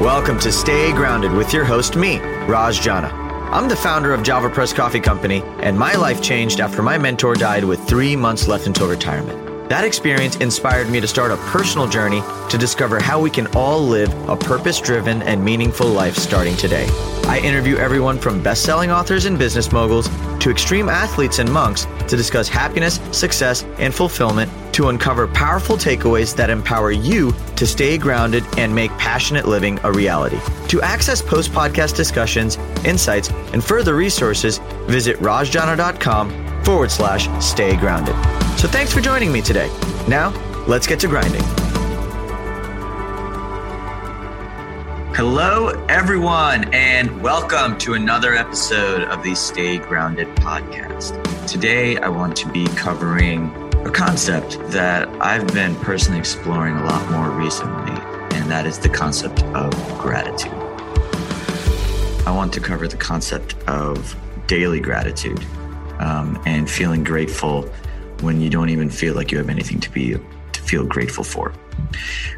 Welcome to Stay Grounded with your host, me, Raj Jana. I'm the founder of Java Press Coffee Company, and my life changed after my mentor died with three months left until retirement. That experience inspired me to start a personal journey to discover how we can all live a purpose driven and meaningful life starting today. I interview everyone from best selling authors and business moguls to extreme athletes and monks to discuss happiness, success, and fulfillment to uncover powerful takeaways that empower you to stay grounded and make passionate living a reality. To access post podcast discussions, insights, and further resources, visit rajjana.com forward slash stay grounded. So thanks for joining me today. Now, let's get to grinding. Hello, everyone, and welcome to another episode of the Stay Grounded podcast. Today, I want to be covering a concept that I've been personally exploring a lot more recently, and that is the concept of gratitude. I want to cover the concept of daily gratitude um, and feeling grateful when you don't even feel like you have anything to be to feel grateful for.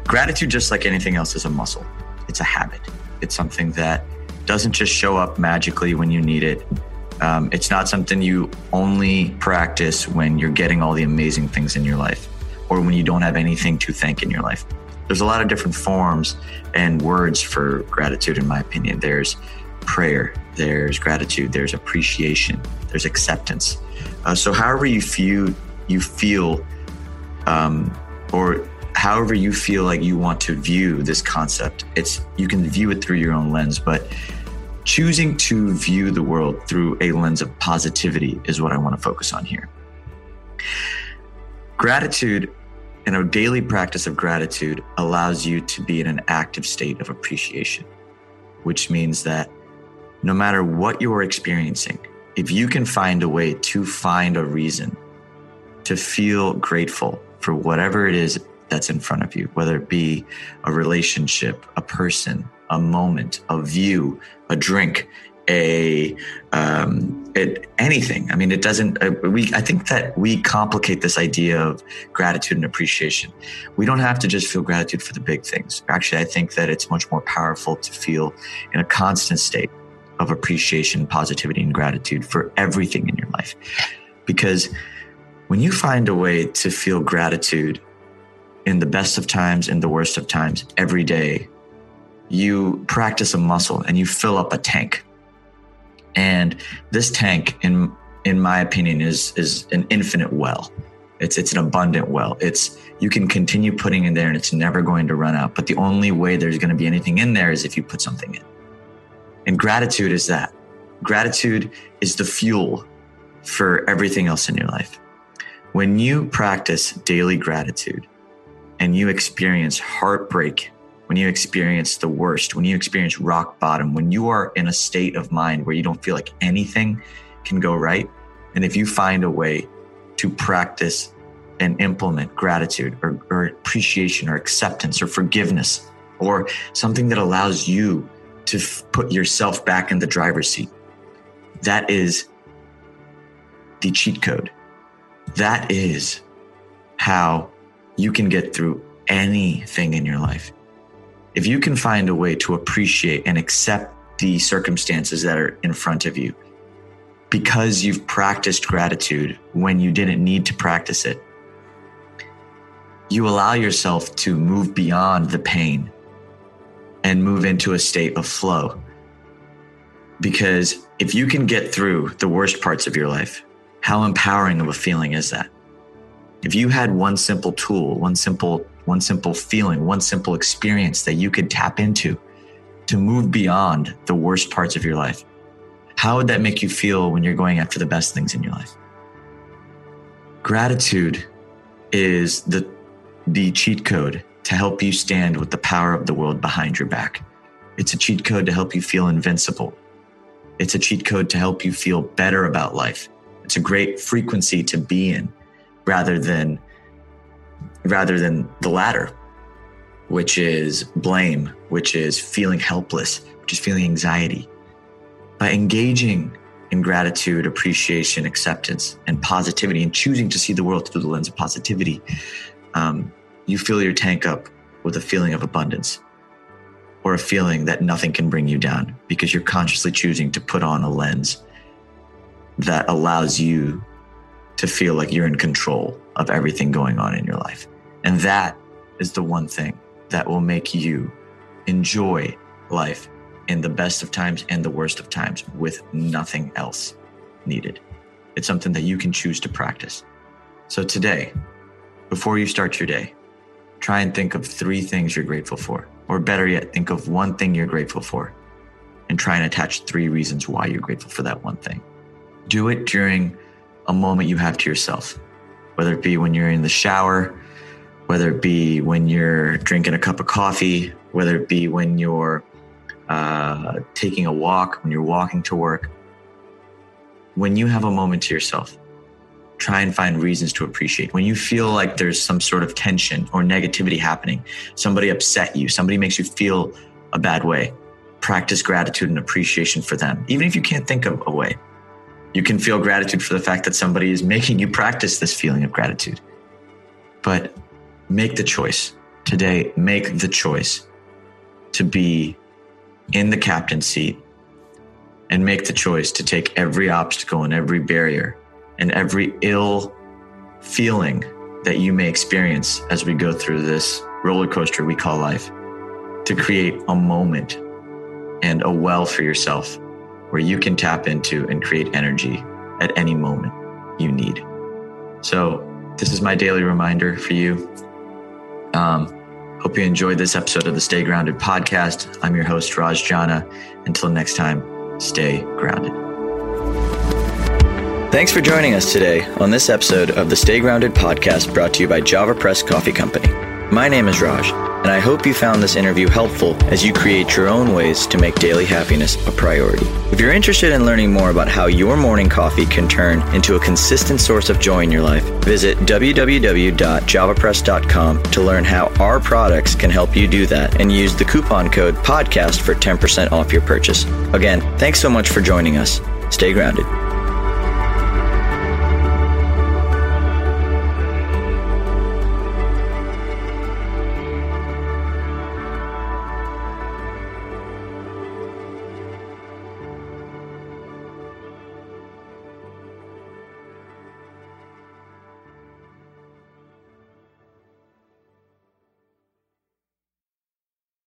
Gratitude, just like anything else, is a muscle it's a habit. It's something that doesn't just show up magically when you need it. Um, it's not something you only practice when you're getting all the amazing things in your life or when you don't have anything to thank in your life. There's a lot of different forms and words for gratitude, in my opinion. There's prayer, there's gratitude, there's appreciation, there's acceptance. Uh, so, however you feel, you feel, um, or however you feel like you want to view this concept. It's you can view it through your own lens but choosing to view the world through a lens of positivity is what i want to focus on here. Gratitude and a daily practice of gratitude allows you to be in an active state of appreciation which means that no matter what you're experiencing if you can find a way to find a reason to feel grateful for whatever it is that's in front of you, whether it be a relationship, a person, a moment, a view, a drink, a um, it, anything. I mean, it doesn't. Uh, we I think that we complicate this idea of gratitude and appreciation. We don't have to just feel gratitude for the big things. Actually, I think that it's much more powerful to feel in a constant state of appreciation, positivity, and gratitude for everything in your life, because when you find a way to feel gratitude in the best of times and the worst of times every day you practice a muscle and you fill up a tank. And this tank in in my opinion is is an infinite well. It's it's an abundant well. It's you can continue putting in there and it's never going to run out. But the only way there's going to be anything in there is if you put something in. And gratitude is that. Gratitude is the fuel for everything else in your life when you practice daily gratitude and you experience heartbreak, when you experience the worst, when you experience rock bottom, when you are in a state of mind where you don't feel like anything can go right, and if you find a way to practice and implement gratitude or, or appreciation or acceptance or forgiveness or something that allows you to f- put yourself back in the driver's seat, that is the cheat code. That is how you can get through anything in your life. If you can find a way to appreciate and accept the circumstances that are in front of you because you've practiced gratitude when you didn't need to practice it, you allow yourself to move beyond the pain and move into a state of flow. Because if you can get through the worst parts of your life, how empowering of a feeling is that? If you had one simple tool, one simple one simple feeling, one simple experience that you could tap into to move beyond the worst parts of your life, how would that make you feel when you're going after the best things in your life? Gratitude is the the cheat code to help you stand with the power of the world behind your back. It's a cheat code to help you feel invincible. It's a cheat code to help you feel better about life. It's a great frequency to be in rather than rather than the latter which is blame which is feeling helpless which is feeling anxiety. By engaging in gratitude appreciation acceptance and positivity and choosing to see the world through the lens of positivity um, you fill your tank up with a feeling of abundance or a feeling that nothing can bring you down because you're consciously choosing to put on a lens that allows you to feel like you're in control of everything going on in your life. And that is the one thing that will make you enjoy life in the best of times and the worst of times with nothing else needed. It's something that you can choose to practice. So today, before you start your day, try and think of three things you're grateful for. Or better yet, think of one thing you're grateful for and try and attach three reasons why you're grateful for that one thing. Do it during a moment you have to yourself, whether it be when you're in the shower, whether it be when you're drinking a cup of coffee, whether it be when you're uh, taking a walk, when you're walking to work. When you have a moment to yourself, try and find reasons to appreciate. When you feel like there's some sort of tension or negativity happening, somebody upset you, somebody makes you feel a bad way, practice gratitude and appreciation for them. Even if you can't think of a way, you can feel gratitude for the fact that somebody is making you practice this feeling of gratitude. But make the choice today, make the choice to be in the captain seat and make the choice to take every obstacle and every barrier and every ill feeling that you may experience as we go through this roller coaster we call life to create a moment and a well for yourself where you can tap into and create energy at any moment you need. So, this is my daily reminder for you. Um, Hope you enjoyed this episode of the Stay Grounded podcast. I'm your host, Raj Jana. Until next time, stay grounded. Thanks for joining us today on this episode of the Stay Grounded podcast brought to you by Java Press Coffee Company. My name is Raj, and I hope you found this interview helpful as you create your own ways to make daily happiness a priority. If you're interested in learning more about how your morning coffee can turn into a consistent source of joy in your life, visit www.javapress.com to learn how our products can help you do that and use the coupon code PODCAST for 10% off your purchase. Again, thanks so much for joining us. Stay grounded.